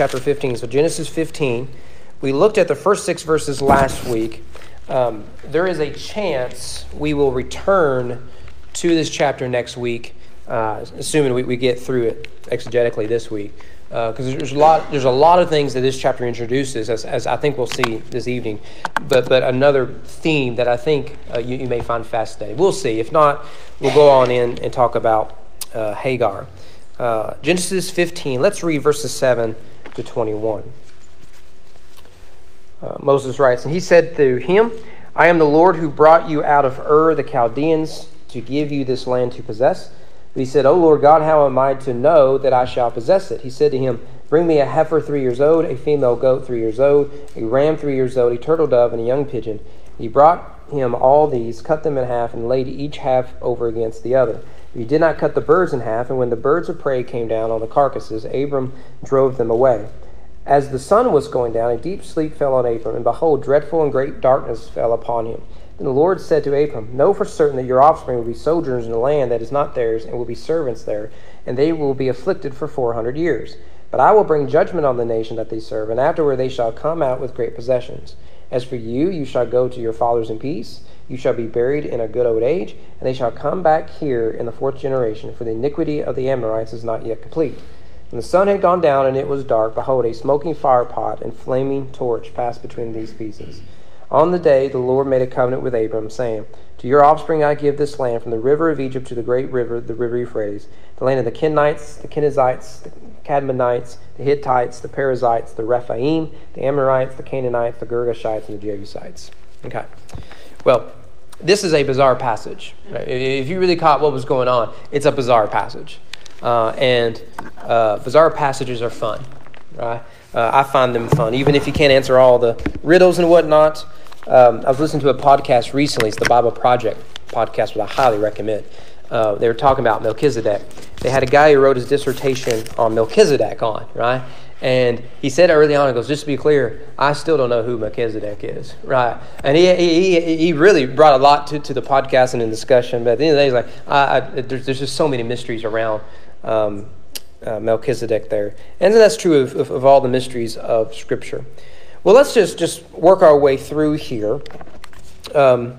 chapter 15. So, Genesis 15. We looked at the first six verses last week. Um, there is a chance we will return to this chapter next week, uh, assuming we, we get through it exegetically this week. Because uh, there's a lot, there's a lot of things that this chapter introduces, as, as I think we'll see this evening. But but another theme that I think uh, you, you may find fascinating. We'll see. If not, we'll go on in and talk about uh, Hagar. Uh, Genesis 15. Let's read verses 7 to 21. Uh, Moses writes, And he said to him, I am the Lord who brought you out of Ur the Chaldeans to give you this land to possess. But he said, O Lord God, how am I to know that I shall possess it? He said to him, Bring me a heifer three years old, a female goat three years old, a ram three years old, a turtle dove, and a young pigeon. He brought him all these, cut them in half, and laid each half over against the other. He did not cut the birds in half, and when the birds of prey came down on the carcasses, Abram drove them away. As the sun was going down, a deep sleep fell on Abram, and behold, dreadful and great darkness fell upon him. Then the Lord said to Abram, Know for certain that your offspring will be sojourners in a land that is not theirs, and will be servants there, and they will be afflicted for four hundred years. But I will bring judgment on the nation that they serve, and afterward they shall come out with great possessions. As for you, you shall go to your fathers in peace. You shall be buried in a good old age, and they shall come back here in the fourth generation, for the iniquity of the Amorites is not yet complete. When the sun had gone down and it was dark, behold, a smoking firepot and flaming torch passed between these pieces. On the day the Lord made a covenant with Abram, saying, To your offspring I give this land, from the river of Egypt to the great river, the river Euphrates, the land of the Kenites, the Kenizzites, the Cadmonites, the Hittites, the Perizzites, the Rephaim, the Amorites, the Canaanites, the Girgashites, and the Jebusites. Okay. Well, this is a bizarre passage. Right? If you really caught what was going on, it's a bizarre passage. Uh, and uh, bizarre passages are fun, right? Uh, I find them fun, even if you can't answer all the riddles and whatnot. Um, I was listening to a podcast recently. It's the Bible Project podcast, which I highly recommend. Uh, they were talking about Melchizedek. They had a guy who wrote his dissertation on Melchizedek on, right? And he said early on, he goes, just to be clear, I still don't know who Melchizedek is, right? And he, he, he really brought a lot to, to the podcast and in discussion. But at the end of the day, he's like, I, I, there's, there's just so many mysteries around um, uh, Melchizedek there. And that's true of, of, of, all the mysteries of Scripture. Well, let's just, just work our way through here. Um,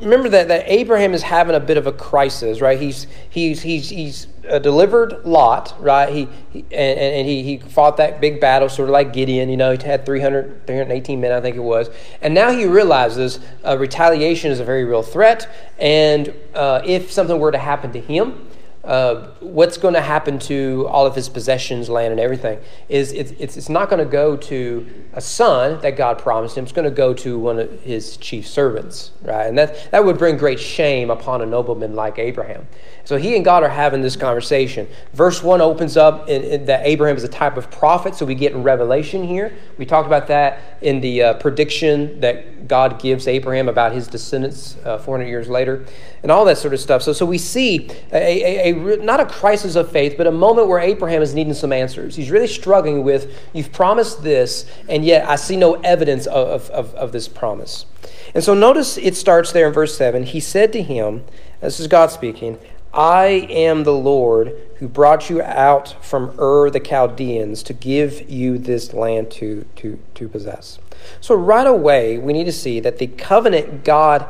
remember that, that Abraham is having a bit of a crisis, right? He's, he's, he's, he's uh, delivered Lot, right? He, he and, and he, he fought that big battle, sort of like Gideon. You know, he had 300, 318 men, I think it was. And now he realizes uh, retaliation is a very real threat. And uh, if something were to happen to him, uh, what's going to happen to all of his possessions, land, and everything is it's, it's, it's not going to go to a son that God promised him. It's going to go to one of his chief servants, right? And that, that would bring great shame upon a nobleman like Abraham. So he and God are having this conversation. Verse 1 opens up in, in that Abraham is a type of prophet, so we get in Revelation here. We talked about that in the uh, prediction that God gives Abraham about his descendants uh, 400 years later, and all that sort of stuff. So, so we see a, a, a, not a crisis of faith, but a moment where Abraham is needing some answers. He's really struggling with, You've promised this, and yet I see no evidence of, of, of this promise. And so notice it starts there in verse 7. He said to him, This is God speaking, I am the Lord who brought you out from Ur the Chaldeans to give you this land to, to, to possess. So, right away, we need to see that the covenant God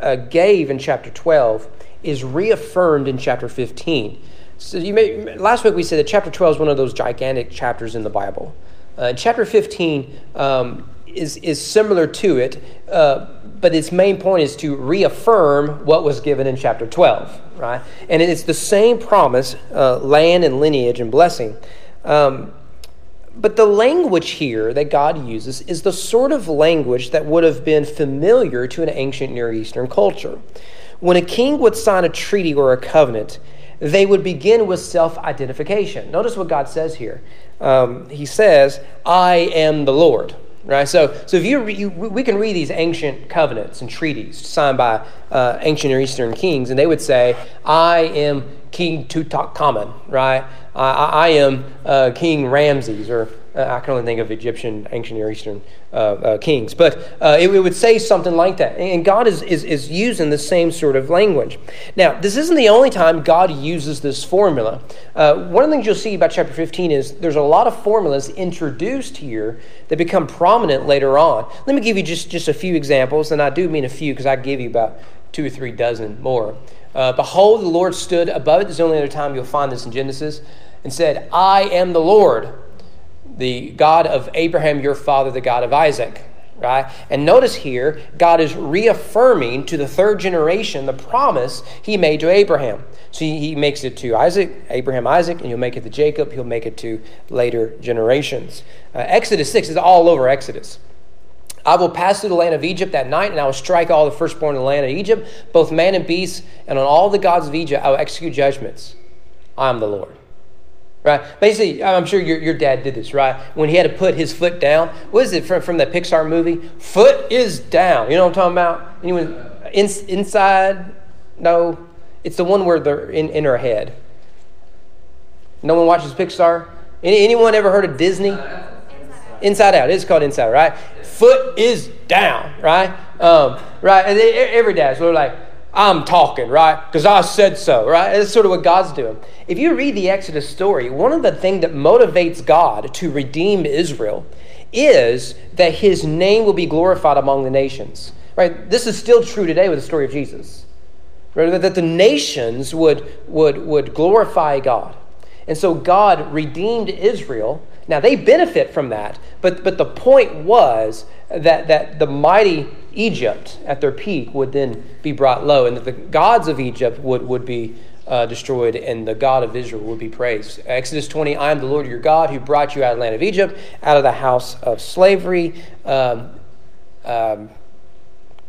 uh, gave in chapter 12 is reaffirmed in chapter 15. So, you may, last week we said that chapter 12 is one of those gigantic chapters in the Bible. Uh, chapter 15 um, is, is similar to it. Uh, but its main point is to reaffirm what was given in chapter 12, right? And it's the same promise uh, land and lineage and blessing. Um, but the language here that God uses is the sort of language that would have been familiar to an ancient Near Eastern culture. When a king would sign a treaty or a covenant, they would begin with self identification. Notice what God says here. Um, he says, I am the Lord right? So, so if you, you, we can read these ancient covenants and treaties signed by uh, ancient or Eastern kings, and they would say, "I am King Tutankhamun," right? I, I am uh, King Ramses or Uh, I can only think of Egyptian, ancient Near Eastern uh, uh, kings. But uh, it, it, would say something like that. And God is, is, is using the same sort of language. Now, this isn't the only time God uses this formula. Uh, one of the things you'll see about chapter 15 is there's a lot of formulas introduced here that become prominent later on. Let me give you just, just a few examples, and I do mean a few because I give you about two or three dozen more. Uh, Behold, the Lord stood above it. There's only other time you'll find this in Genesis, and said, I am the Lord the God of Abraham, your father, the God of Isaac. Right? And notice here, God is reaffirming to the third generation the promise he made to Abraham. So he, makes it to Isaac, Abraham, Isaac, and he'll make it to Jacob. He'll make it to later generations. Uh, Exodus 6 is all over Exodus. I will pass through the land of Egypt that night, and I will strike all the firstborn in the land of Egypt, both man and beast, and on all the gods of Egypt I will execute judgments. I am the Lord right? Basically, I'm sure your, your dad did this, right? When he had to put his foot down. What is it from, from that Pixar movie? Foot is down. You know what I'm talking about? Anyone in, inside? No. It's the one where they're in, in her head. No one watches Pixar? Any, anyone ever heard of Disney? Inside Out. It's called Inside, right? Foot is down, right? Um, right. And they, every dad's so like, I'm talking, right? Because I said so, right? That's sort of what God's doing. If you read the Exodus story, one of the things that motivates God to redeem Israel is that his name will be glorified among the nations. Right? This is still true today with the story of Jesus. Right? That the nations would, would, would glorify God. And so God redeemed Israel. Now they benefit from that, but, but the point was that, that the mighty Egypt at their peak would then be brought low, and that the gods of Egypt would, would be uh, destroyed, and the God of Israel would be praised. Exodus 20 I am the Lord your God who brought you out of the land of Egypt, out of the house of slavery. Um, um,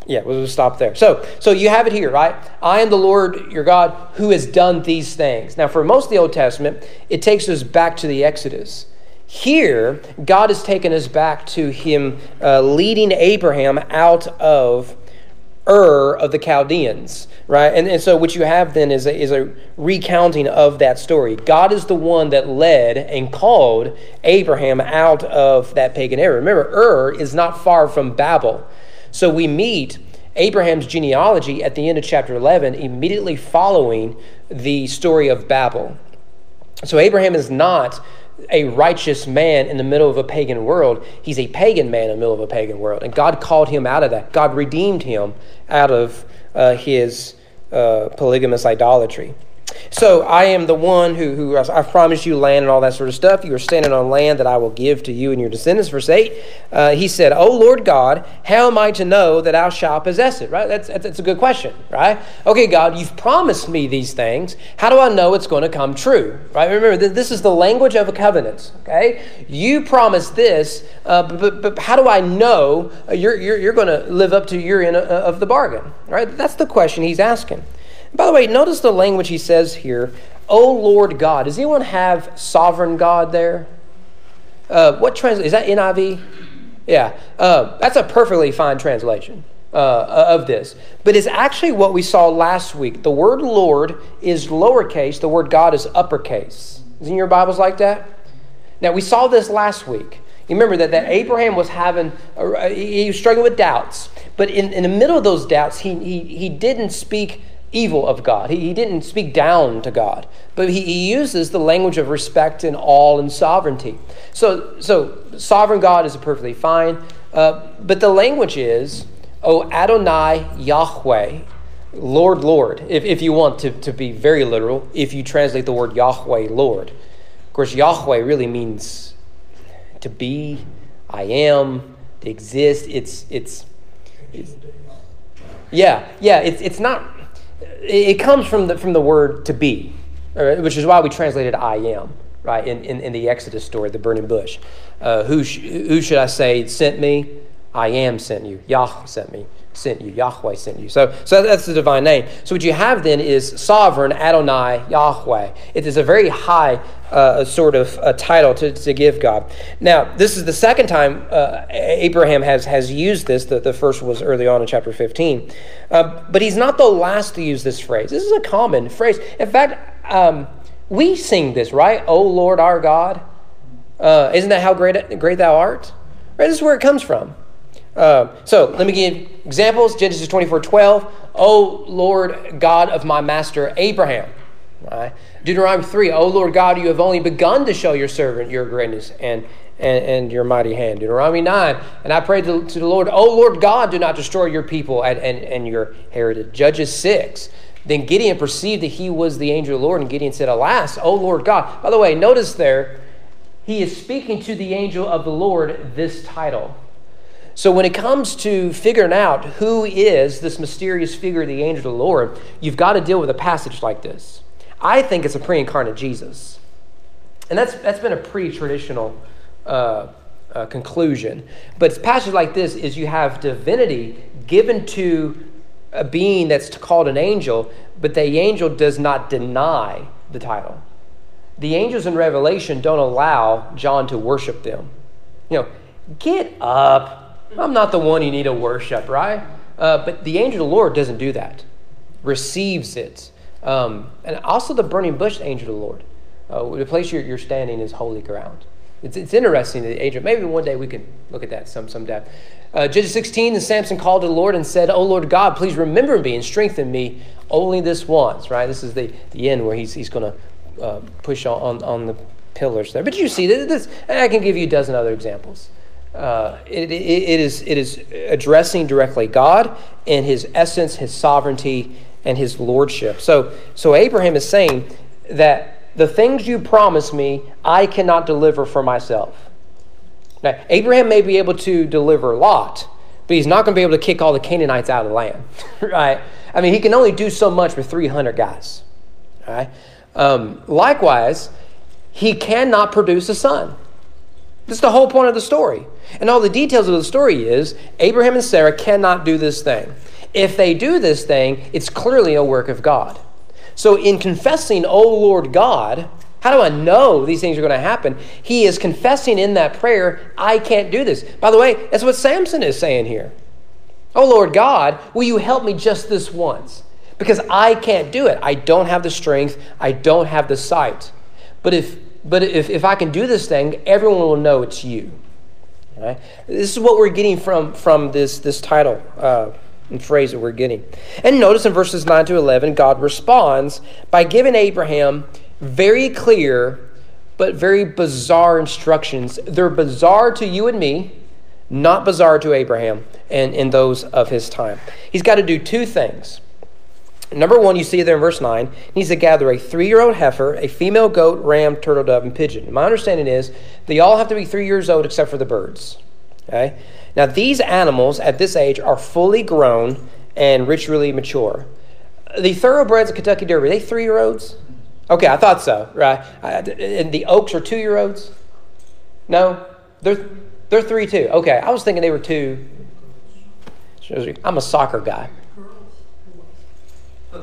yeah, we'll stop there. So, so you have it here, right? I am the Lord your God who has done these things. Now, for most of the Old Testament, it takes us back to the Exodus. Here, God has taken us back to Him uh, leading Abraham out of Ur of the Chaldeans, right? And, and so what you have then is a, is a recounting of that story. God is the one that led and called Abraham out of that pagan era. Remember, Ur is not far from Babel. So we meet Abraham's genealogy at the end of chapter 11, immediately following the story of Babel. So Abraham is not a righteous man in the middle of a pagan world. He's a pagan man in the middle of a pagan world. And God called him out of that. God redeemed him out of uh, his uh, polygamous idolatry. So I am the one who, who I've promised you land and all that sort of stuff. You are standing on land that I will give to you and your descendants. Verse 8, uh, he said, O Lord God, how am I to know that I shall possess it? Right? That's, that's, that's a good question, right? Okay, God, you've promised me these things. How do I know it's going to come true? Right? Remember, this is the language of a covenant, okay? You promised this, uh, but, but, but, how do I know you're, you're, you're going to live up to your end of the bargain? Right? That's the question he's asking. By the way, notice the language he says here. O Lord God. Does anyone have sovereign God there? Uh, what translation? Is that NIV? Yeah. Uh, that's a perfectly fine translation uh, of this. But it's actually what we saw last week. The word Lord is lowercase, the word God is uppercase. Isn't your Bibles like that? Now, we saw this last week. You remember that, that Abraham was having, he was struggling with doubts. But in, in the middle of those doubts, he, he, he didn't speak evil of God. He, he didn't speak down to God, but he, he uses the language of respect and all and sovereignty. So, so sovereign God is perfectly fine, uh, but the language is, O Adonai Yahweh, Lord, Lord, if, if you want to, to be very literal, if you translate the word Yahweh, Lord. Of course, Yahweh really means to be, I am, to exist. It's, it's, it's yeah, yeah, it's, it's not it comes from the, from the word to be, which is why we translated I am, right, in, in, in the Exodus story, the burning bush. Uh, who, sh- who should I say sent me? I am sent you. Yah sent me, sent you. Yahweh sent you. So, so that's the divine name. So what you have then is sovereign Adonai Yahweh. It is a very high uh, sort of a title to, to give God. Now, this is the second time uh, Abraham has, has used this. The, the first was early on in chapter 15. Uh, but he's not the last to use this phrase. This is a common phrase. In fact, um, we sing this, right? O Lord our God. Uh, isn't that how great, great thou art? Right? This is where it comes from. Uh, so let me give examples. Genesis 24 12. O Lord God of my master Abraham. Right? Deuteronomy 3. O Lord God, you have only begun to show your servant your greatness and, and, and your mighty hand. Deuteronomy 9. And I prayed to, to the Lord, O Lord God, do not destroy your people and, and, and your heritage. Judges 6. Then Gideon perceived that he was the angel of the Lord, and Gideon said, Alas, O Lord God. By the way, notice there, he is speaking to the angel of the Lord this title. So when it comes to figuring out who is this mysterious figure, the angel of the Lord, you've got to deal with a passage like this. I think it's a pre-incarnate Jesus, and that's that's been a pretty traditional uh, uh, conclusion. But a passage like this is you have divinity given to a being that's called an angel, but the angel does not deny the title. The angels in Revelation don't allow John to worship them. You know, get up I'm not the one you need to worship, right? Uh, but the angel of the Lord doesn't do that, receives it. Um, and also the burning bush angel of the Lord. Uh, the place you're, you're standing is holy ground. It's, it's interesting the angel, maybe one day we can look at that some, some depth. Uh, Judges 16, and Samson called to the Lord and said, O Lord God, please remember me and strengthen me only this once, right? This is the, the end where he's, he's going to uh, push on, on, on the pillars there. But you see, this, I can give you a dozen other examples. Uh, it, it, is, it is addressing directly God and his essence, his sovereignty, and his lordship. So, so Abraham is saying that the things you promise me, I cannot deliver for myself. Now, Abraham may be able to deliver Lot, but he's not going to be able to kick all the Canaanites out of the land, right? I mean, he can only do so much with 300 guys, right? Um, likewise, he cannot produce a son. That's the whole point of the story. And all the details of the story is Abraham and Sarah cannot do this thing. If they do this thing, it's clearly a work of God. So, in confessing, O Lord God, how do I know these things are going to happen? He is confessing in that prayer, I can't do this. By the way, that's what Samson is saying here. Oh Lord God, will you help me just this once? Because I can't do it. I don't have the strength, I don't have the sight. But if but if, if I can do this thing, everyone will know it's you. Right? This is what we're getting from, from this, this title uh, and phrase that we're getting. And notice in verses 9 to 11, God responds by giving Abraham very clear but very bizarre instructions. They're bizarre to you and me, not bizarre to Abraham and, and those of his time. He's got to do two things. Number one, you see there in verse 9, needs to gather a three year old heifer, a female goat, ram, turtle dove, and pigeon. My understanding is they all have to be three years old except for the birds. Okay? Now, these animals at this age are fully grown and ritually mature. The thoroughbreds of Kentucky Derby, they three year olds? Okay, I thought so, right? And the Oaks are two year olds? No? They're, they're three too. Okay, I was thinking they were two. I'm a soccer guy.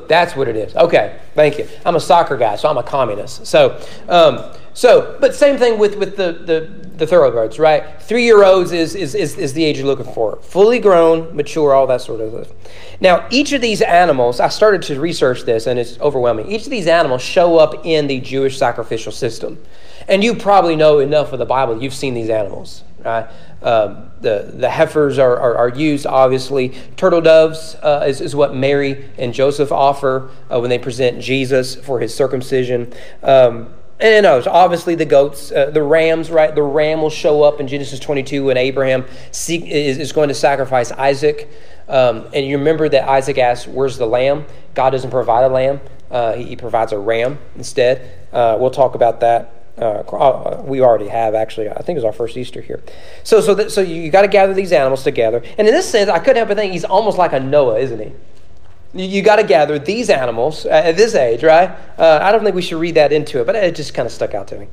That's what it is. Okay, thank you. I'm a soccer guy, so I'm a communist. So, um, so, but same thing with, with the, the, the thoroughbreds, right? Three year olds is, is, is, is the age you're looking for. Fully grown, mature, all that sort of stuff. Now, each of these animals, I started to research this and it's overwhelming. Each of these animals show up in the Jewish sacrificial system. And you probably know enough of the Bible, you've seen these animals, right? Um, the, the heifers are, are, are, used, obviously. Turtle doves uh, is, is what Mary and Joseph offer uh, when they present Jesus for his circumcision. Um, and others, obviously the goats, uh, the rams, right? The ram will show up in Genesis 22 when Abraham seek, is, is going to sacrifice Isaac. Um, and you remember that Isaac asked, Where's the lamb? God doesn't provide a lamb, uh, he, he, provides a ram instead. Uh, we'll talk about that uh, uh, we already have actually. I think it was our first Easter here. So, so, so you got to gather these animals together. And in this sense, I couldn't help but think he's almost like a Noah, isn't he? You, you got to gather these animals at this age, right? Uh, I don't think we should read that into it, but it just kind of stuck out to me.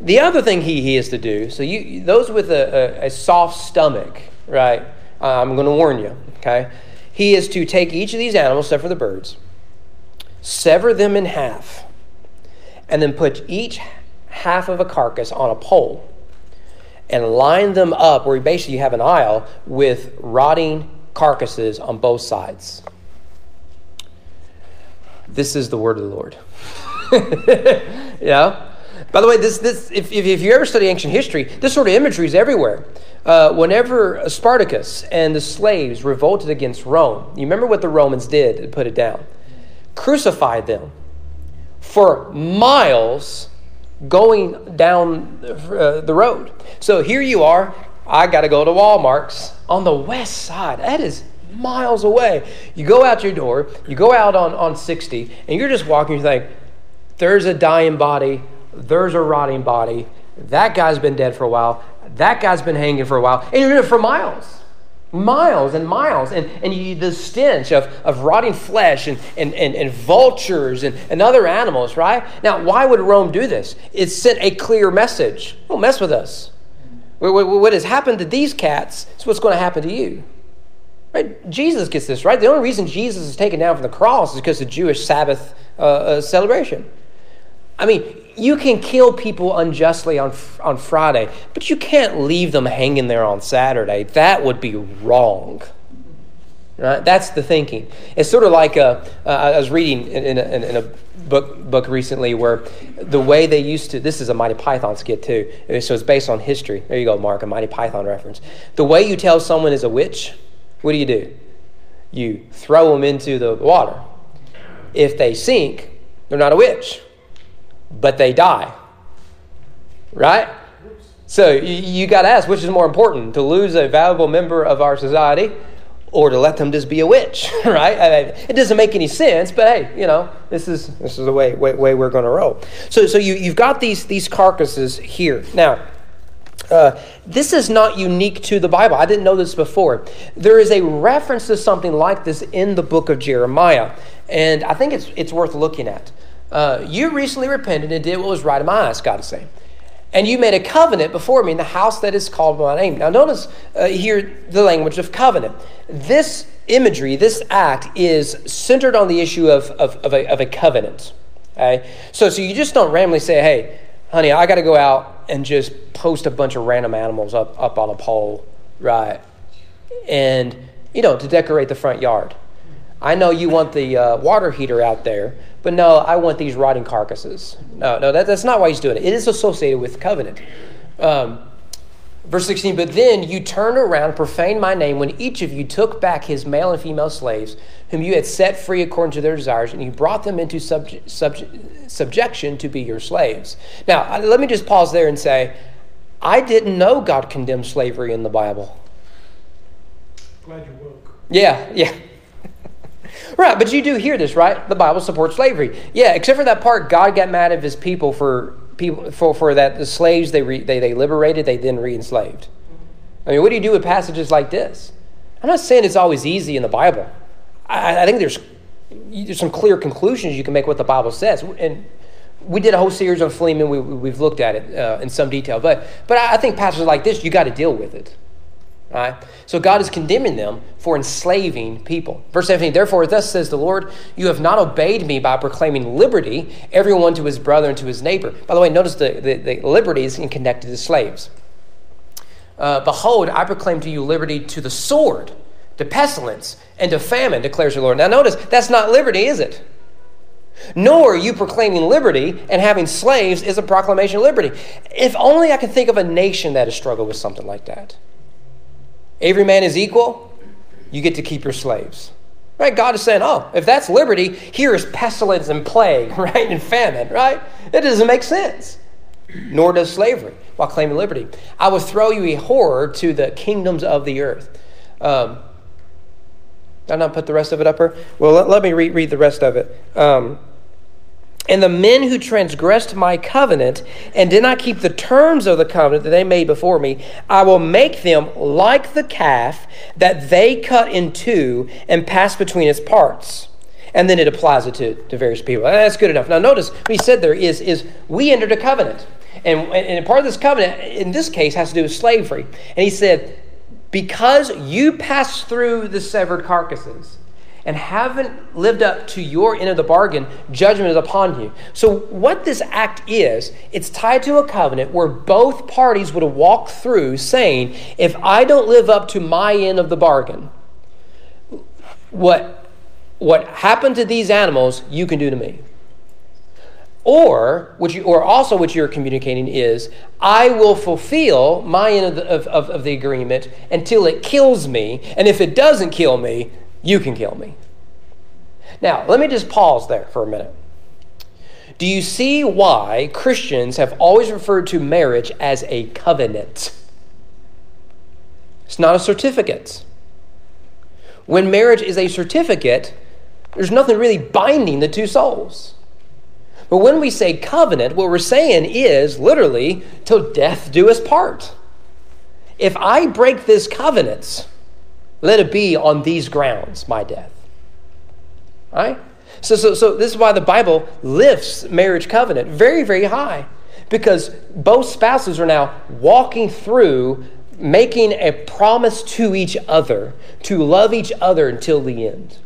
The other thing he, he is to do. So, you those with a, a, a soft stomach, right? Uh, I'm going to warn you. Okay, he is to take each of these animals, except for the birds, sever them in half, and then put each half of a carcass on a pole and line them up where basically you have an aisle with rotting carcasses on both sides. This is the word of the Lord. yeah? By the way, this, this, if, if, if you ever study ancient history, this sort of imagery is everywhere. Uh, whenever Spartacus and the slaves revolted against Rome, you remember what the Romans did to put it down? Crucified them for miles going down uh, the road. So here you are. I got to go to Walmart's on the west side. That is miles away. You go out your door, you go out on, on 60, and you're just walking, you think, there's a dying body, there's a rotting body, that guy's been dead for a while, that guy's been hanging for a while, and you're doing it for miles. Miles and miles, and, and you, the stench of, of rotting flesh and, and, and, and vultures and, and other animals, right? Now, why would Rome do this? It sent a clear message. Don't mess with us. What has happened to these cats is what's going to happen to you. Right? Jesus gets this, right? The only reason Jesus is taken down from the cross is because of the Jewish Sabbath uh, uh, celebration. I mean, you can kill people unjustly on, on Friday, but you can't leave them hanging there on Saturday. That would be wrong. Right? That's the thinking. It's sort of like a, uh, I was reading in, a, in, a, book book recently where the way they used to. This is a Monty Python skit too, so it's based on history. There you go, Mark, a Monty Python reference. The way you tell someone is a witch what do you do? You throw them into the water. If they sink, they're not a witch, but they die. Right? So you, got to ask which is more important to lose a valuable member of our society or to let them just be a witch, right? I mean, it doesn't make any sense, but hey, you know, this is this is the way way, way we're going to roll. So so you you've got these these carcasses here now. Uh, this is not unique to the Bible. I didn't know this before. There is a reference to something like this in the book of Jeremiah, and I think it's, it's worth looking at. Uh, you recently repented and did what was right in my eyes, God is saying. And you made a covenant before me in the house that is called by my name. Now, notice uh, here the language of covenant. This imagery, this act, is centered on the issue of, of, of, a, of a covenant. Okay? So, so you just don't randomly say, hey, honey, I got to go out and just post a bunch of random animals up, up on a pole, right? And, you know, to decorate the front yard. I know you want the uh, water heater out there, but no, I want these rotting carcasses. No, no, that, that's not why he's doing it. It is associated with covenant. Um, verse 16, but then you turned around and profaned my name when each of you took back his male and female slaves whom you had set free according to their desires, and you brought them into subje- subje- subjection to be your slaves. Now, let me just pause there and say, I didn't know God condemned slavery in the Bible. Glad you woke. Yeah, yeah. Right, but you do hear this, right? The Bible supports slavery. Yeah, except for that part, God got mad at his people for people for, for that the slaves they, re, they they liberated, they then re-enslaved. I mean, what do you do with passages like this? I'm not saying it's always easy in the Bible. I, I think there's, there's some clear conclusions you can make what the Bible says. And we did a whole series on Philemon. We, we've looked at it uh, in some detail. But, but I think passages like this, you got to deal with it. Right? So God is condemning them for enslaving people. Verse 17, therefore, thus says the Lord, you have not obeyed me by proclaiming liberty, everyone to his brother and to his neighbor. By the way, notice the, the, the liberty is connected to slaves. Uh, Behold, I proclaim to you liberty to the sword to pestilence, and to famine, declares the Lord. Now, notice that's not liberty, is it? Nor are you proclaiming liberty and having slaves is a proclamation of liberty. If only I could think of a nation that has struggled with something like that. Every man is equal, you get to keep your slaves. Right? God is saying, oh, if that's liberty, here is pestilence and plague, right? And famine, right? It doesn't make sense. Nor does slavery while claiming liberty. I will throw you a horror to the kingdoms of the earth. Um, I not put the rest of it up here? Well, let, let me read, read the rest of it. Um, and the men who transgressed my covenant and did not keep the terms of the covenant that they made before me, I will make them like the calf that they cut in two and pass between its parts. And then it applies it to, to various people. That's good enough. Now, notice he said there is, is we entered a covenant. And, and part of this covenant, in this case, has to do with slavery. And he said, because you passed through the severed carcasses and haven't lived up to your end of the bargain, judgment is upon you. So, what this act is, it's tied to a covenant where both parties would walk through saying, if I don't live up to my end of the bargain, what, what happened to these animals, you can do to me. Or, what you, or also what you're communicating is, I will fulfill my end of the, of, of, of the agreement until it kills me. And if it doesn't kill me, you can kill me. Now, let me just pause there for a minute. Do you see why Christians have always referred to marriage as a covenant? It's not a certificate. When marriage is a certificate, there's nothing really binding the two souls. But when we say covenant, what we're saying is literally, till death do us part. If I break this covenant, let it be on these grounds, my death. Right? So, so, so this is why the Bible lifts marriage covenant very, very high. Because both spouses are now walking through making a promise to each other to love each other until the end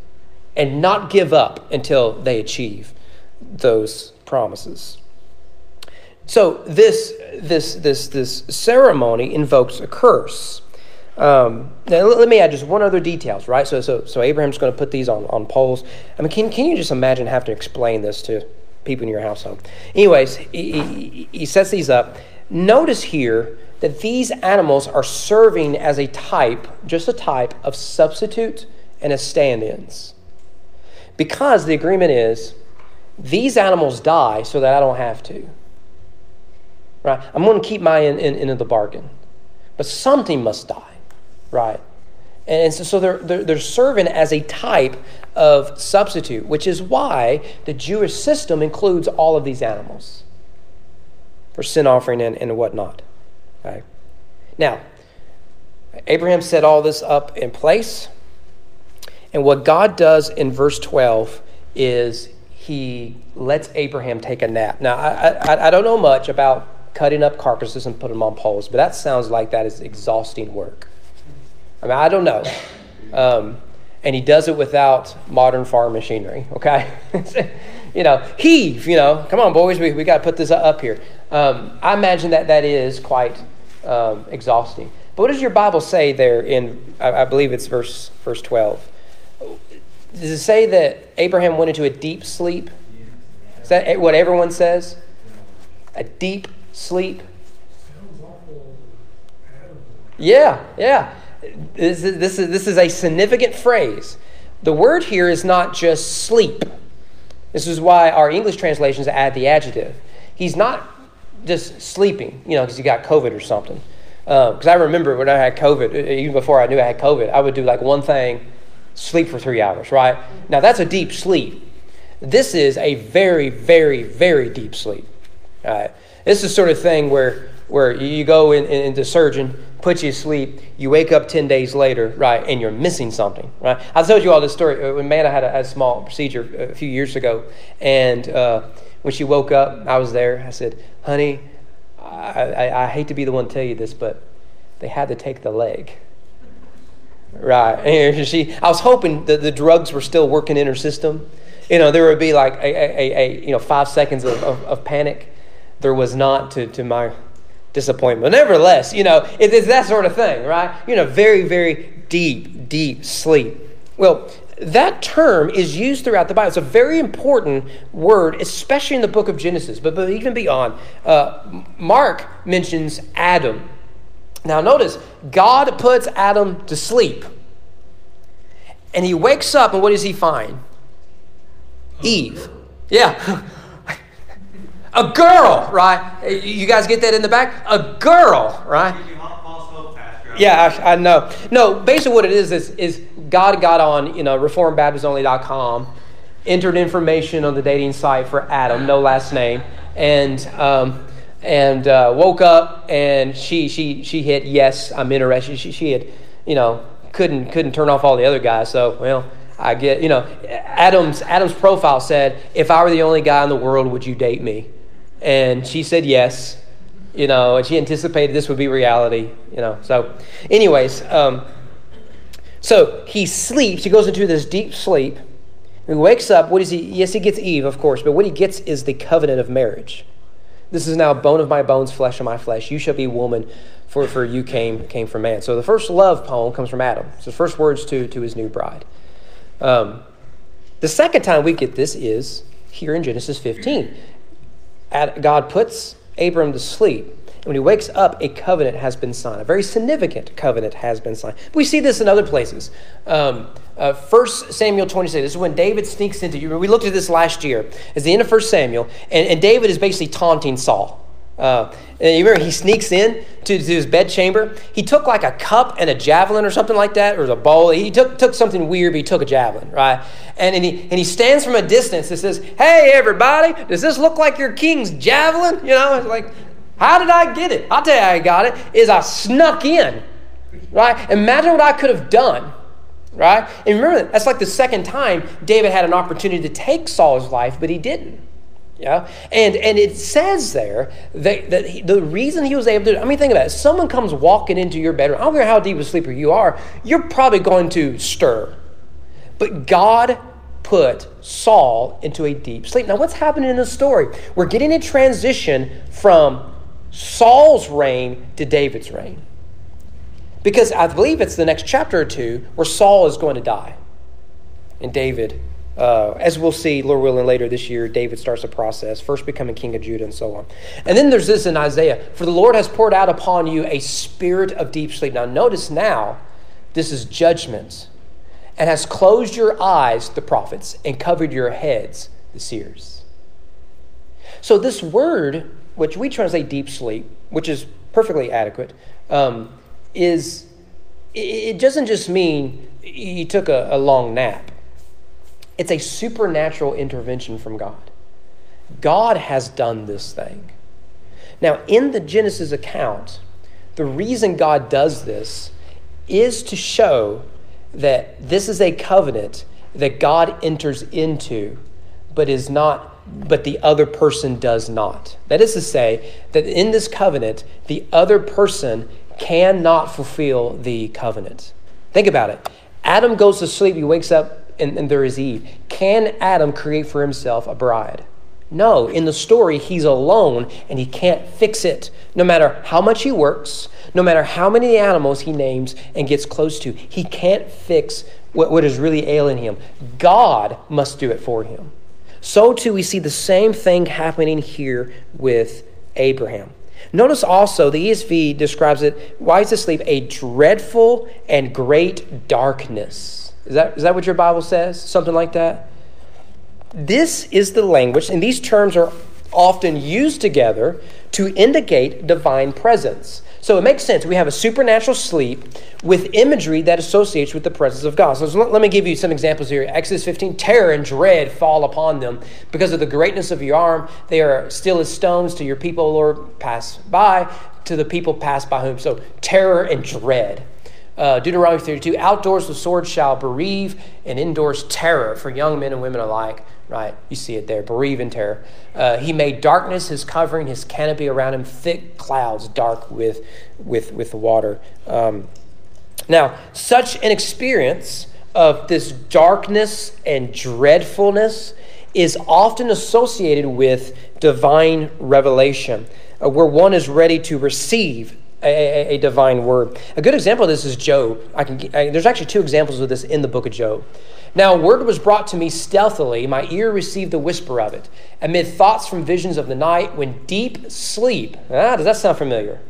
and not give up until they achieve those promises. So this this this this ceremony invokes a curse. Um, now let me add just one other details, right? So so so Abraham's going to put these on on poles. I mean, can can you just imagine having to explain this to people in your household? Anyways, he, he, he sets these up. Notice here that these animals are serving as a type, just a type of substitute and as stand-ins. Because the agreement is these animals die so that I don't have to. Right? I'm going to keep my end, end, end of the bargain. But something must die. Right? And so, so they're, they're, they're serving as a type of substitute, which is why the Jewish system includes all of these animals for sin offering and, and whatnot. Okay? Now, Abraham set all this up in place. And what God does in verse 12 is he lets Abraham take a nap. Now, I, I, I don't know much about cutting up carcasses and putting them on poles, but that sounds like that is exhausting work. I mean, I don't know. Um, and he does it without modern farm machinery, okay? you know, heave, you know, come on, boys, we, we got to put this up here. Um, I imagine that that is quite um, exhausting. But what does your Bible say there in, I, I believe it's verse, verse 12? Does it say that Abraham went into a deep sleep? Is that what everyone says? A deep sleep? Yeah, yeah. This is, this, is, this is a significant phrase. The word here is not just sleep. This is why our English translations add the adjective. He's not just sleeping, you know, because he got COVID or something. Because uh, I remember when I had COVID, even before I knew I had COVID, I would do like one thing, sleep for three hours, right? Now that's a deep sleep. This is a very, very, very deep sleep. Right? This is the sort of thing where where you go in, in, into surgeon, put you to sleep, you wake up 10 days later, right, and you're missing something, right? I told you all this story. Uh, when Amanda had a, a small procedure a few years ago, and uh, when she woke up, I was there. I said, honey, I, I, I hate to be the one to tell you this, but they had to take the leg. Right. And she, I was hoping that the drugs were still working in her system. You know, there would be like a, a, a you know, five seconds of, of, of, panic. There was not to, to my disappointment. Nevertheless, you know, it, it's that sort of thing, right? You know, very, very deep, deep sleep. Well, that term is used throughout the Bible. It's a very important word, especially in the book of Genesis, but, but even beyond. Uh, Mark mentions Adam. Now, notice, God puts Adam to sleep. And he wakes up, and what does he find? Eve. Yeah. A girl, right? You guys get that in the back? A girl, right? Yeah, I, I, know. No, basically what it is is, is God got on, you know, reformbaptistonly.com, entered information on the dating site for Adam, no last name, and um, and uh, woke up and she she she hit yes, I'm interested. She she had, you know, couldn't couldn't turn off all the other guys. So well, I get you know, Adam's Adam's profile said, if I were the only guy in the world, would you date me? And she said yes. You know, and she anticipated this would be reality. You know, so anyways. Um, so he sleeps, he goes into this deep sleep. He wakes up. What is he? Yes, he gets Eve, of course, but what he gets is the covenant of marriage. This is now bone of my bones, flesh of my flesh. You shall be woman, for, for you came, came from man. So the first love poem comes from Adam. It's the first words to, to his new bride. Um, the second time we get this is here in Genesis 15. God puts Abram to sleep. And when he wakes up, a covenant has been signed. A very significant covenant has been signed. We see this in other places. Um, uh, 1 Samuel 26, this is when David sneaks into you. We looked at this last year. It's the end of 1 Samuel, and, and David is basically taunting Saul. Uh, and you remember he sneaks in to, to, his bedchamber. He took like a cup and a javelin or something like that, or a bowl. He took, took something weird, but he took a javelin, right? And, and, he, and he stands from a distance and says, Hey, everybody, does this look like your king's javelin? You know, it's like, how did I get it? I'll tell you how I got it, is I snuck in, right? Imagine what I could have done right? And remember, that's like the second time David had an opportunity to take Saul's life, but he didn't. Yeah, and and it says there that, that he, the reason he was able to. I mean, think about it. Someone comes walking into your bedroom. I don't care how deep a sleeper you are. You're probably going to stir, but God put Saul into a deep sleep. Now, what's happening in the story? We're getting a transition from Saul's reign to David's reign, because I believe it's the next chapter or two where Saul is going to die, and David uh, as we'll see, Lord willing, later this year, David starts a process, first becoming king of Judah and so on. And then there's this in Isaiah For the Lord has poured out upon you a spirit of deep sleep. Now, notice now, this is judgment, and has closed your eyes, the prophets, and covered your heads, the seers. So, this word, which we translate deep sleep, which is perfectly adequate, um, is it doesn't just mean you took a, a long nap it's a supernatural intervention from God. God has done this thing. Now, in the Genesis account, the reason God does this is to show that this is a covenant that God enters into, but is not, but the other person does not. That is to say, that in this covenant, the other person cannot fulfill the covenant. Think about it. Adam goes to sleep, he wakes up and, and there is Eve. Can Adam create for himself a bride? No, in the story, he's alone and he can't fix it. No matter how much he works, no matter how many animals he names and gets close to, he can't fix what, what is really ailing him. God must do it for him. So, too, we see the same thing happening here with Abraham. Notice also the ESV describes it, why is asleep, a dreadful and great darkness. Is that, is that what your Bible says? Something like that? This is the language, and these terms are often used together to indicate divine presence. So it makes sense. We have a supernatural sleep with imagery that associates with the presence of God. So let me give you some examples here. Exodus 15 terror and dread fall upon them. Because of the greatness of your arm, they are still as stones to your people, Lord, pass by, to the people pass by whom. So terror and dread uh, Deuteronomy 32 outdoors the sword shall bereave, and indoors terror for young men and women alike. Right? You see it there bereave and terror. Uh, he made darkness his covering, his canopy around him, thick clouds dark with, with, with the water. Um, now, such an experience of this darkness and dreadfulness is often associated with divine revelation, uh, where one is ready to receive a, a, divine word. A good example of this is Job. I can, I, there's actually two examples of this in the book of Job. Now, word was brought to me stealthily. My ear received the whisper of it. Amid thoughts from visions of the night, when deep sleep, ah, does that sound familiar?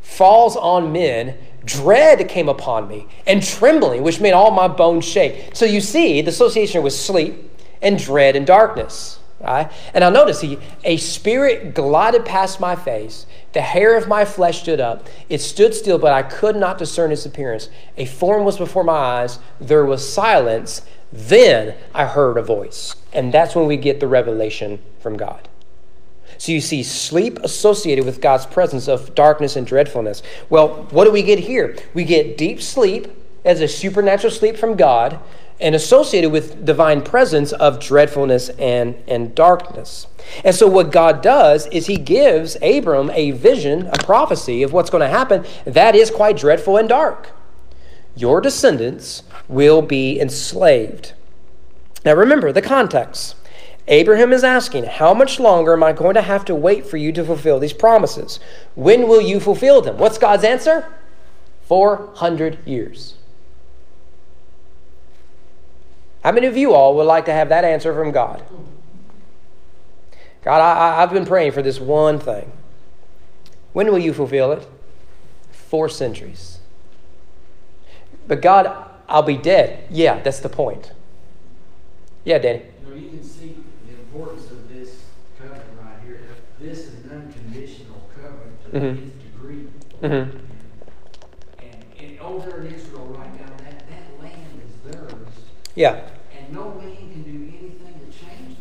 Falls on men, dread came upon me, and trembling, which made all my bones shake. So you see the association with sleep and dread and darkness. Right? And I notice he, a spirit glided past my face. The hair of my flesh stood up. It stood still, but I could not discern its appearance. A form was before my eyes. There was silence. Then I heard a voice. And that's when we get the revelation from God. So you see sleep associated with God's presence of darkness and dreadfulness. Well, what do we get here? We get deep sleep as a supernatural sleep from God and associated with divine presence of dreadfulness and, and darkness. And so, what God does is He gives Abram a vision, a prophecy of what's going to happen that is quite dreadful and dark. Your descendants will be enslaved. Now, remember the context. Abraham is asking, How much longer am I going to have to wait for you to fulfill these promises? When will you fulfill them? What's God's answer? 400 years. How many of you all would like to have that answer from God? God, I, I've been praying for this one thing. When will you fulfill it? Four centuries. But God, I'll be dead. Yeah, that's the point. Yeah, Danny. You know, you can see the importance of this covenant right here. This is an unconditional covenant to the Mhm. nth degree. Mm-hmm. And, and over in Israel right now, that, that land is theirs, Yeah, and no man can do anything to change it.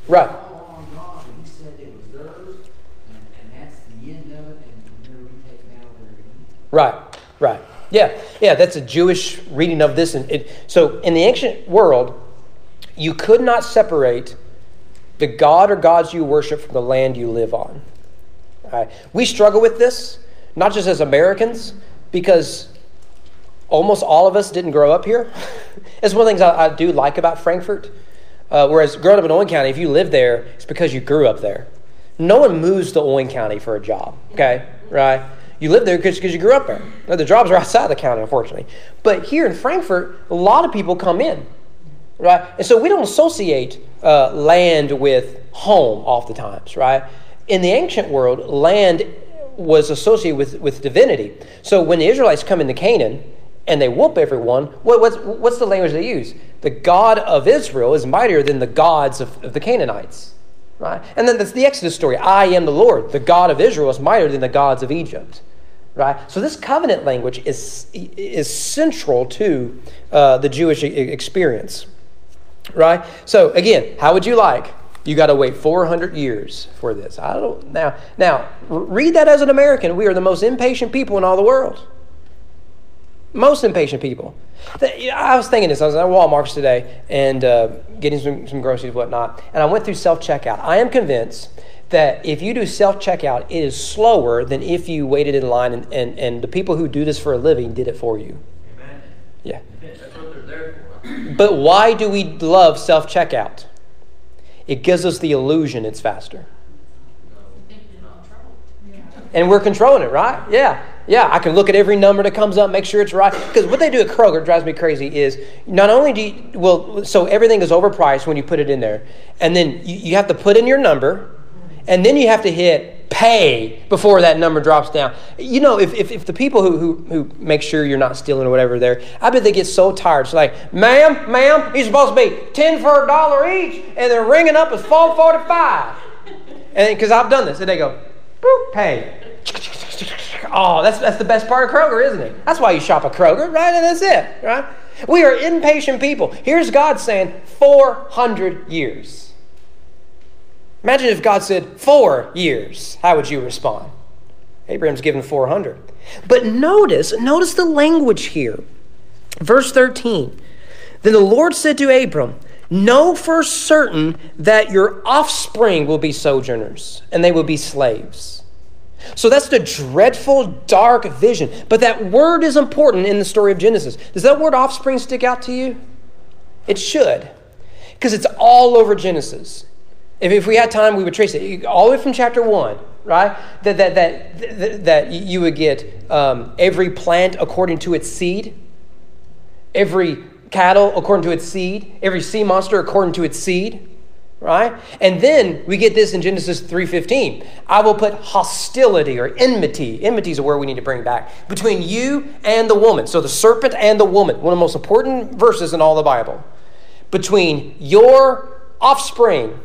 It's Right. all on God, He said it was theirs, and, and that's the end of it, and it'll never be taken out of again. right, right. Yeah, yeah, that's a Jewish reading of this. And it, so in the ancient world, you could not separate the God or gods you worship from the land you live on. Right? We struggle with this, not just as Americans, because almost all of us didn't grow up here. it's one of the things I, I do like about Frankfurt. Uh, whereas growing up in Owen County, if you live there, it's because you grew up there. No one moves to Owen County for a job, okay? Right? You live there because you grew up there. Now, the jobs are outside the county, unfortunately. But here in Frankfurt, a lot of people come in, right? And so we don't associate uh, land with home oftentimes, right? In the ancient world, land was associated with, with divinity. So when the Israelites come into Canaan and they whoop everyone, what, what's, what's the language they use? The God of Israel is mightier than the gods of, of the Canaanites. Right? And then that's the Exodus story. I am the Lord. The God of Israel is mightier than the gods of Egypt. Right? So this covenant language is, is central to uh, the Jewish experience. Right? So again, how would you like? You got to wait 400 years for this. I don't now. Now read that as an American. We are the most impatient people in all the world. Most impatient people. I was thinking this. I was at Walmart's today and uh, getting some, some groceries whatnot, and I went through self checkout. I am convinced that if you do self checkout, it is slower than if you waited in line and, and, and the people who do this for a living did it for you. Amen. Yeah. That's what they're there for. But why do we love self checkout? It gives us the illusion it's faster. And we're controlling it, right? Yeah. Yeah, I can look at every number that comes up, make sure it's right. Because what they do at Kroger drives me crazy is not only do you, well, so everything is overpriced when you put it in there. And then you, you have to put in your number, and then you have to hit pay before that number drops down. You know, if, if, if the people who, who, who make sure you're not stealing or whatever there, I bet they get so tired. It's like, ma'am, ma'am, you're supposed to be 10 for a dollar each, and they're ringing up as 445. And because I've done this, and they go, boop, pay. Oh, that's, that's the best part of Kroger, isn't it? That's why you shop at Kroger, right? And that's it, right? We are impatient people. Here's God saying 400 years. Imagine if God said four years. How would you respond? Abraham's given 400. But notice, notice the language here. Verse 13. Then the Lord said to Abram, Know for certain that your offspring will be sojourners, and they will be slaves. So that's the dreadful, dark vision. But that word is important in the story of Genesis. Does that word offspring stick out to you? It should, because it's all over Genesis. If, if we had time, we would trace it. All the way from chapter 1, right? That, that, that, that, that you would get um, every plant according to its seed, every cattle according to its seed, every sea monster according to its seed right? And then we get this in genesis 3.15 i will put hostility or enmity. Enmity is a word we need to bring back between you and the woman. So the serpent and the woman one of the most important verses in all the bible. Between your offspring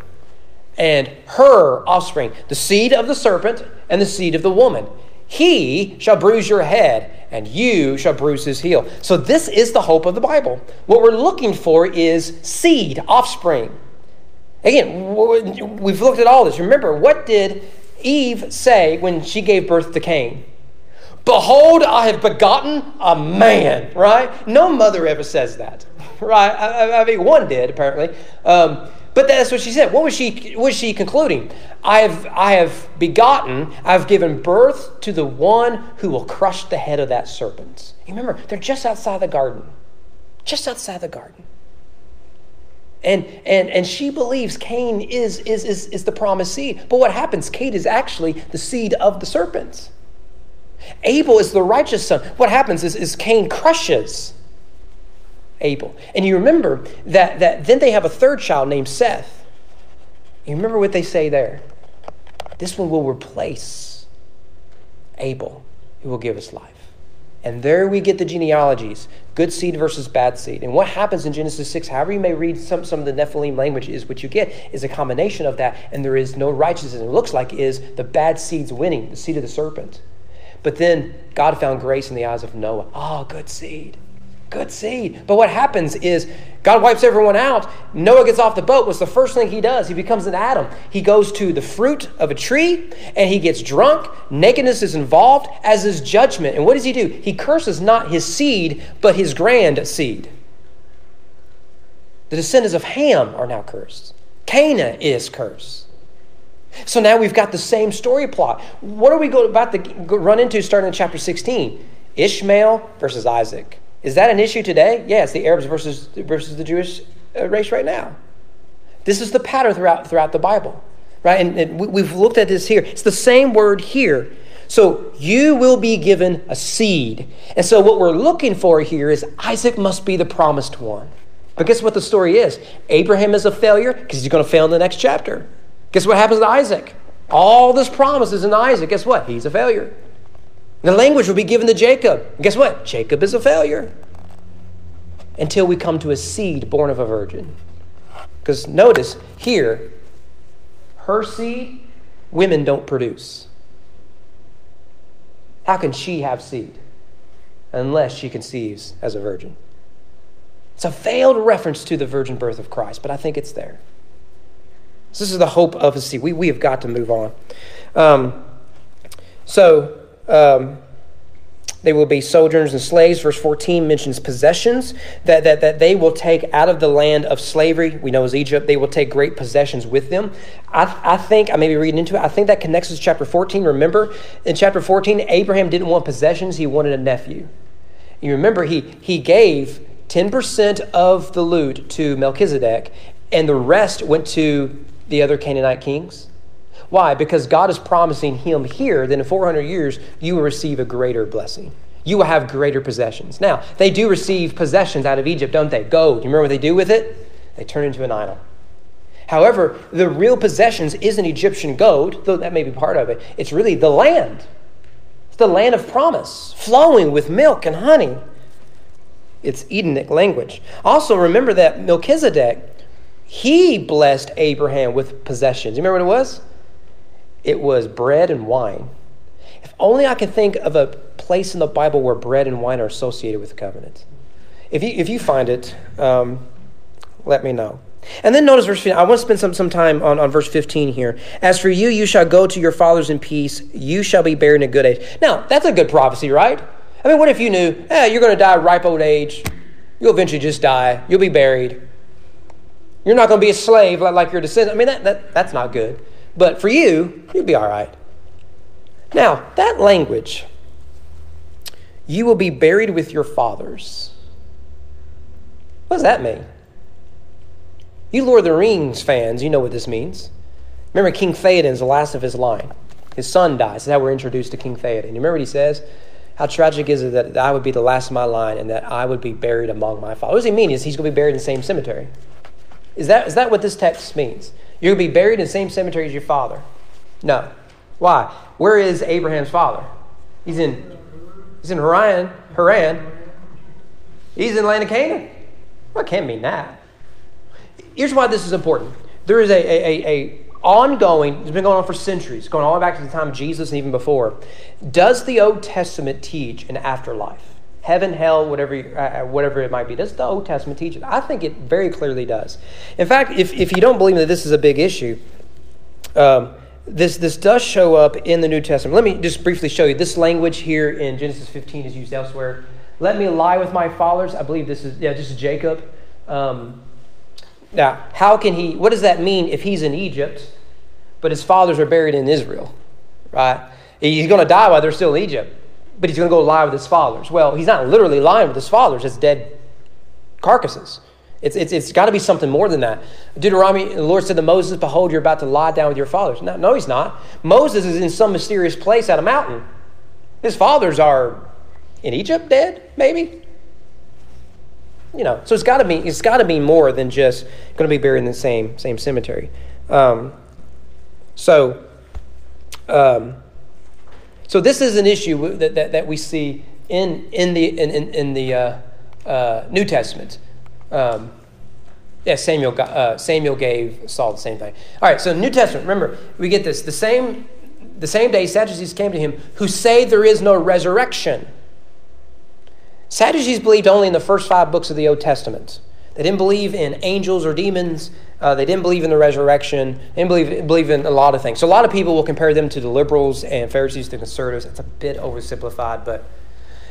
and her offspring the seed of the serpent and the seed of the woman he shall bruise your head and you shall bruise his heel so this is the hope of the bible what we're looking for is seed offspring Again, we've looked at all this. Remember, what did Eve say when she gave birth to Cain? Behold, I have begotten a man, right? No mother ever says that, right? I, I mean, one did, apparently. Um, but that's what she said. What was she, was she concluding? I have, I have begotten, I've given birth to the one who will crush the head of that serpent. You remember, they're just outside the garden. Just outside the garden. And, and, and she believes Cain is, is, is, is the promised seed. But what happens? Cain is actually the seed of the serpents. Abel is the righteous son. What happens is, is Cain crushes Abel. And you remember that, that then they have a third child named Seth. You remember what they say there? This one will replace Abel, who will give us life. And there we get the genealogies good seed versus bad seed. And what happens in Genesis 6, however you may read some, some of the Nephilim language, is what you get is a combination of that, and there is no righteousness. And it looks like is the bad seed's winning, the seed of the serpent. But then God found grace in the eyes of Noah. Oh, good seed. Good seed. But what happens is God wipes everyone out. Noah gets off the boat. What's the first thing he does? He becomes an Adam. He goes to the fruit of a tree and he gets drunk. Nakedness is involved, as is judgment. And what does he do? He curses not his seed, but his grand seed. The descendants of Ham are now cursed. Canaan is cursed. So now we've got the same story plot. What are we about to run into starting in chapter 16? Ishmael versus Isaac. Is that an issue today? Yes, the Arabs versus, versus the Jewish uh, race right now. This is the pattern throughout, throughout the Bible, right? And, and we've looked at this here. It's the same word here. So you will be given a seed. And so what we're looking for here is Isaac must be the promised one. But guess what the story is? Abraham is a failure because he's going to fail in the next chapter. Guess what happens to Isaac? All this promise is in Isaac. Guess what? He's a failure. The language will be given to Jacob. And guess what? Jacob is a failure until we come to a seed born of a virgin. Because notice here, her seed, women don't produce. How can she have seed unless she conceives as a virgin? It's a veiled reference to the virgin birth of Christ, but I think it's there. So this is the hope of a seed. We, we have got to move on. Um, so, um, they will be sojourners and slaves. Verse 14 mentions possessions that, that, that they will take out of the land of slavery, we know as Egypt. They will take great possessions with them. I, I think, I may be reading into it, I think that connects to chapter 14. Remember, in chapter 14, Abraham didn't want possessions, he wanted a nephew. You remember, he, he gave 10% of the loot to Melchizedek, and the rest went to the other Canaanite kings. Why? Because God is promising him here that in 400 years you will receive a greater blessing. You will have greater possessions. Now, they do receive possessions out of Egypt, don't they? Gold. You remember what they do with it? They turn into an idol. However, the real possessions isn't Egyptian gold, though that may be part of it. It's really the land. It's the land of promise, flowing with milk and honey. It's Edenic language. Also, remember that Melchizedek, he blessed Abraham with possessions. You remember what it was? It was bread and wine. If only I can think of a place in the Bible where bread and wine are associated with the covenant. If you, if you find it, um, let me know. And then notice verse 15. I want to spend some, some time on, on verse 15 here. As for you, you shall go to your fathers in peace. You shall be buried in a good age. Now, that's a good prophecy, right? I mean, what if you knew, eh, you're going to die ripe old age. You'll eventually just die. You'll be buried. You're not going to be a slave like, like your descendants. I mean, that, that, that's not good. But for you, you'll be all right. Now, that language, you will be buried with your fathers. What does that mean? You Lord of the Rings fans, you know what this means. Remember, King Theoden's the last of his line. His son dies. That's how we're introduced to King Theoden. You remember what he says? How tragic is it that I would be the last of my line and that I would be buried among my fathers? What does he mean? Is he's going to be buried in the same cemetery? Is that, is that what this text means? You're going to be buried in the same cemetery as your father. No. Why? Where is Abraham's father? He's in he's in Haran. Haran. He's in land of Canaan. It can't mean that. Here's why this is important. There is a, a, a ongoing, it's been going on for centuries, going all the way back to the time of Jesus and even before. Does the Old Testament teach an afterlife? Heaven, hell, whatever, uh, uh, whatever it might be. Does the Old Testament teach it? I think it very clearly does. In fact, if, if you don't believe that this is a big issue, um, this, this does show up in the New Testament. Let me just briefly show you. This language here in Genesis 15 is used elsewhere. Let me lie with my fathers. I believe this is, yeah, this is Jacob. Um, now, how can he, what does that mean if he's in Egypt, but his fathers are buried in Israel? Right? He's going to die while they're still in Egypt but he's going to go lie with his fathers. Well, he's not literally lying with his fathers, it's dead carcasses. It's, it's, it's got to be something more than that. Deuteronomy, the Lord said to Moses, Behold, you're about to lie down with your fathers. No, no, he's not. Moses is in some mysterious place at a mountain. His fathers are in Egypt, dead, maybe. You know, so it's got to be it's got to be more than just going to be buried in the same same cemetery. Um, so, um, so this is an issue that, that, that we see in, in the, in, in, in the uh, uh, New Testament. Um, yeah, Samuel, uh, Samuel gave Saul the same thing. All right, so New Testament, remember, we get this. The same, the same day Sadducees came to him who say there is no resurrection. Sadducees believed only in the first five books of the Old Testament. They didn't believe in angels or demons. Uh, they didn't believe in the resurrection. They didn't believe, believe in a lot of things. So a lot of people will compare them to the liberals and Pharisees to conservatives. It's a bit oversimplified, but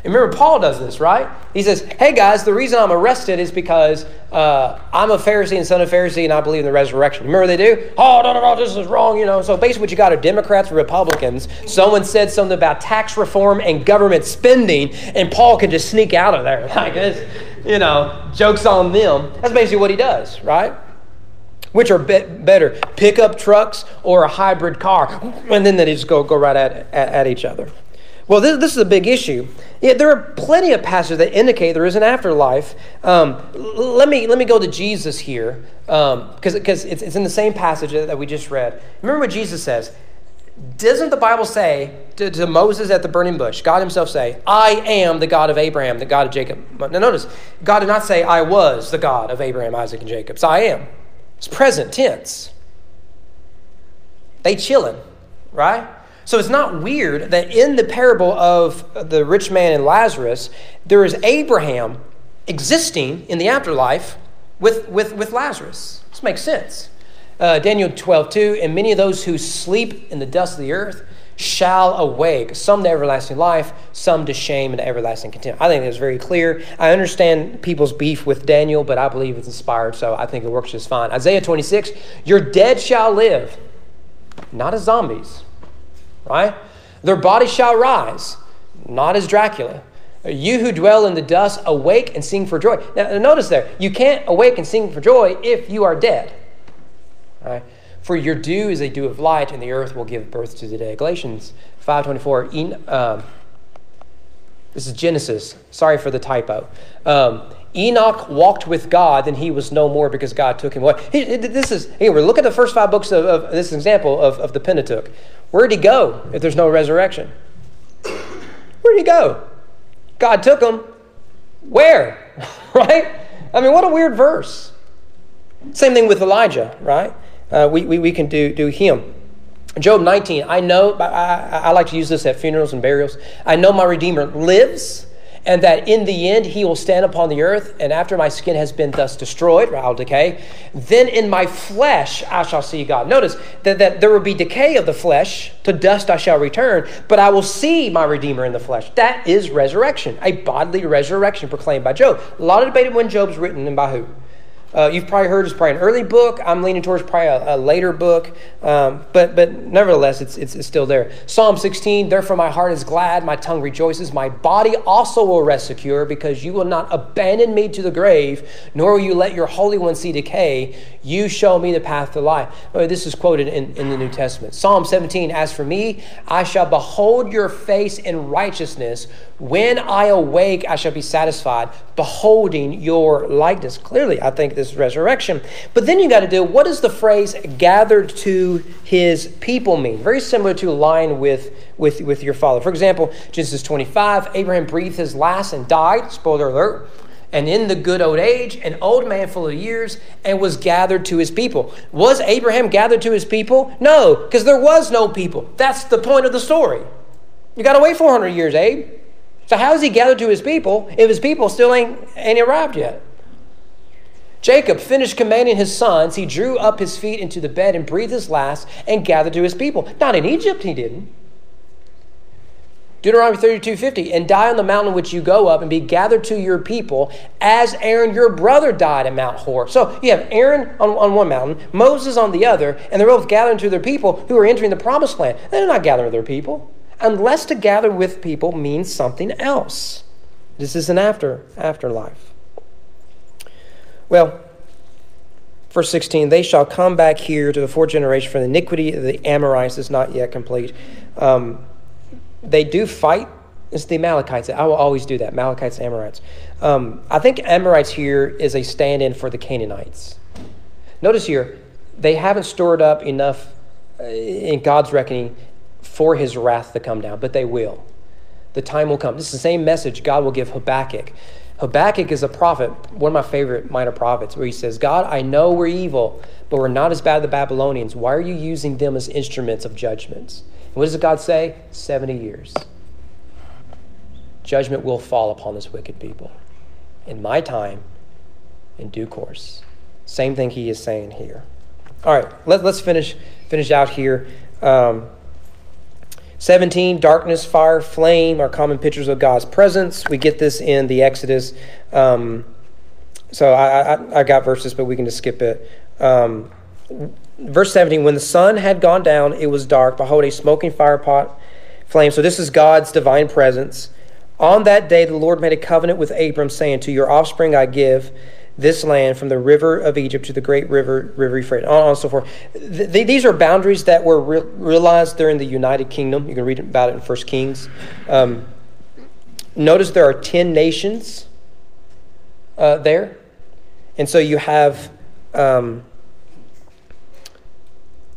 and remember, Paul does this, right? He says, Hey guys, the reason I'm arrested is because uh, I'm a Pharisee and son of Pharisee and I believe in the resurrection. Remember they do? Oh, no, no, no, this is wrong, you know. So basically, what you got are Democrats Republicans. Someone said something about tax reform and government spending, and Paul can just sneak out of there. Like this, you know, jokes on them. That's basically what he does, right? Which are be- better, pickup trucks or a hybrid car? And then they just go, go right at, at, at each other. Well, this, this, is a big issue. Yeah, there are plenty of passages that indicate there is an afterlife. Um, let, me, let me go to Jesus here, because um, it's, it's in the same passage that we just read. Remember what Jesus says. Doesn't the Bible say to, to, Moses at the burning bush, God himself say, I am the God of Abraham, the God of Jacob? Now notice, God did not say, I was the God of Abraham, Isaac, and Jacob. So I am. It's present tense. They chilling, right? So it's not weird that in the parable of the rich man and Lazarus, there is Abraham existing in the afterlife with, with, with Lazarus. This makes sense. Uh, Daniel 12, 2, and many of those who sleep in the dust of the earth shall awake, some to everlasting life, some to shame and everlasting contempt. I think that's very clear. I understand people's beef with Daniel, but I believe it's inspired, so I think it works just fine. Isaiah 26, your dead shall live, not as zombies right? Their body shall rise, not as Dracula. You who dwell in the dust, awake and sing for joy. Now, notice there, you can't awake and sing for joy if you are dead. Right? For your dew is a dew of light, and the earth will give birth to the day. Galatians 5.24. Um, this is Genesis. Sorry for the typo. Um, Enoch walked with God, then he was no more because God took him away. this is, here, look at the first five books of, of this example of, of the Pentateuch. Where'd he go if there's no resurrection? Where'd he go? God took him. Where? right? I mean, what a weird verse. Same thing with Elijah, right? Uh, we, we, we can do, do him. Job 19, I know, I, I, I like to use this at funerals and burials. I know my Redeemer lives and that in the end he will stand upon the earth, and after my skin has been thus destroyed, or I'll decay, then in my flesh I shall see God. Notice that, that there will be decay of the flesh, to dust I shall return, but I will see my Redeemer in the flesh. That is resurrection, a bodily resurrection proclaimed by Job. A lot of debate when Job's written and by who. Uh, you've probably heard it's probably an early book. I'm leaning towards probably a, a later book, um, but but nevertheless, it's, it's, it's still there. Psalm 16. Therefore, my heart is glad, my tongue rejoices, my body also will rest secure, because you will not abandon me to the grave, nor will you let your Holy One see decay. You show me the path to life. Oh, this is quoted in, in the New Testament. Psalm 17. As for me, I shall behold your face in righteousness. When I awake, I shall be satisfied, beholding your likeness. Clearly, I think this resurrection. But then you got to do what does the phrase gathered to his people mean? Very similar to line with, with, with your father. For example, Genesis 25, Abraham breathed his last and died. Spoiler alert and in the good old age, an old man full of years, and was gathered to his people. Was Abraham gathered to his people? No, because there was no people. That's the point of the story. You got to wait 400 years, Abe. So how is he gathered to his people if his people still ain't, ain't arrived yet? Jacob finished commanding his sons. He drew up his feet into the bed and breathed his last and gathered to his people. Not in Egypt, he didn't. Deuteronomy 32 50, and die on the mountain which you go up and be gathered to your people as Aaron your brother died at Mount Hor. So you have Aaron on, on one mountain, Moses on the other, and they're both gathering to their people who are entering the promised land. They're not gathering their people unless to gather with people means something else. This is an after afterlife. Well, verse 16, they shall come back here to the fourth generation, for the iniquity of the Amorites is not yet complete. Um, they do fight. It's the Amalekites. I will always do that. Amalekites, Amorites. Um, I think Amorites here is a stand in for the Canaanites. Notice here, they haven't stored up enough uh, in God's reckoning for his wrath to come down, but they will. The time will come. This is the same message God will give Habakkuk. Habakkuk is a prophet, one of my favorite minor prophets, where he says, God, I know we're evil, but we're not as bad as the Babylonians. Why are you using them as instruments of judgments? And what does God say? 70 years. Judgment will fall upon this wicked people. In my time, in due course. Same thing he is saying here. All right, let, us finish finish out here. Um, 17, darkness, fire, flame are common pictures of God's presence. We get this in the Exodus. Um, so I, I, I, got verses, but we can just skip it. Um, verse 17, when the sun had gone down, it was dark. Behold, a smoking fire pot flame. So this is God's divine presence. On that day, the Lord made a covenant with Abram, saying, To your offspring I give this land from the river of Egypt to the great river, river Euphrates, on and so forth. Th- these are boundaries that were re- realized during the United Kingdom. You can read about it in 1 Kings. Um, notice there are 10 nations uh, there. And so you have, um,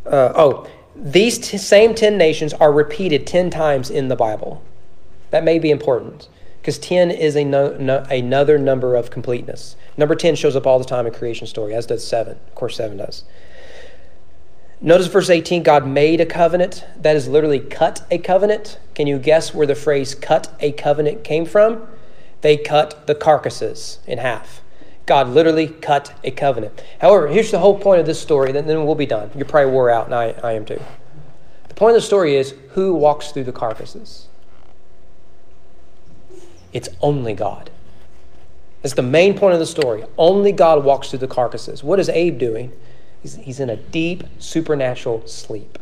uh, oh, these t- same 10 nations are repeated 10 times in the Bible. That may be important because 10 is a no, no, another number of completeness. Number 10 shows up all the time in creation story, as does 7. Of course, 7 does. Notice verse 18 God made a covenant. That is literally cut a covenant. Can you guess where the phrase cut a covenant came from? They cut the carcasses in half. God literally cut a covenant. However, here's the whole point of this story, then, then we'll be done. You're probably wore out, and I, I am too. The point of the story is who walks through the carcasses? It's only God. That's the main point of the story. Only God walks through the carcasses. What is Abe doing? He's, he's in a deep supernatural sleep.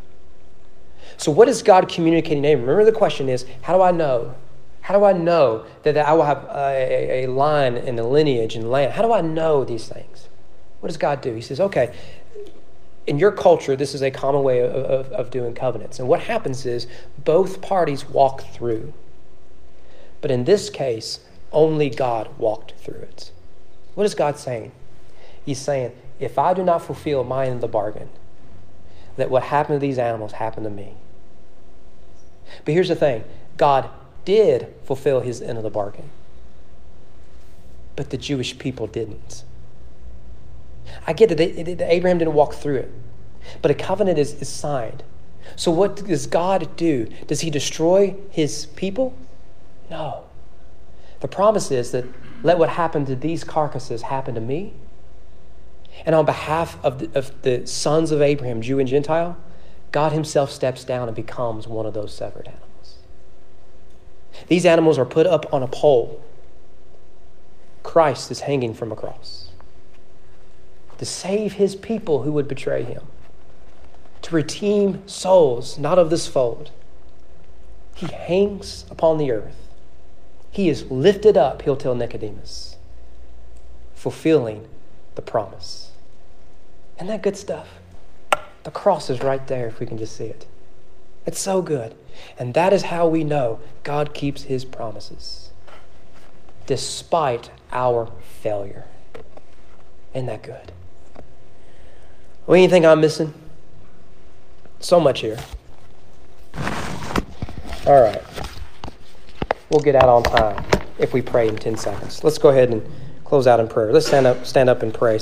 So, what is God communicating to Abe? Remember, the question is how do I know? How do I know that, that I will have a, a line and a lineage and land? How do I know these things? What does God do? He says, okay, in your culture, this is a common way of, of, of doing covenants. And what happens is both parties walk through. But in this case, only God walked through it. What is God saying? He's saying, if I do not fulfill my end of the bargain, that what happened to these animals happened to me. But here's the thing God did fulfill his end of the bargain, but the Jewish people didn't. I get that Abraham didn't walk through it, but a covenant is, is signed. So, what does God do? Does he destroy his people? No. The promise is that let what happened to these carcasses happen to me. And on behalf of the, of the sons of Abraham, Jew and Gentile, God Himself steps down and becomes one of those severed animals. These animals are put up on a pole. Christ is hanging from a cross to save His people who would betray Him, to redeem souls not of this fold. He hangs upon the earth he is lifted up, he'll tell Nicodemus, fulfilling the promise. Isn't that good stuff? The cross is right there if we can just see it. It's so good. And that is how we know God keeps his promises despite our failure. Isn't that good? Well, anything I'm missing? So much here. All right we'll get out on time if we pray in 10 seconds. Let's go ahead and close out in prayer. Let's stand up, stand up and pray.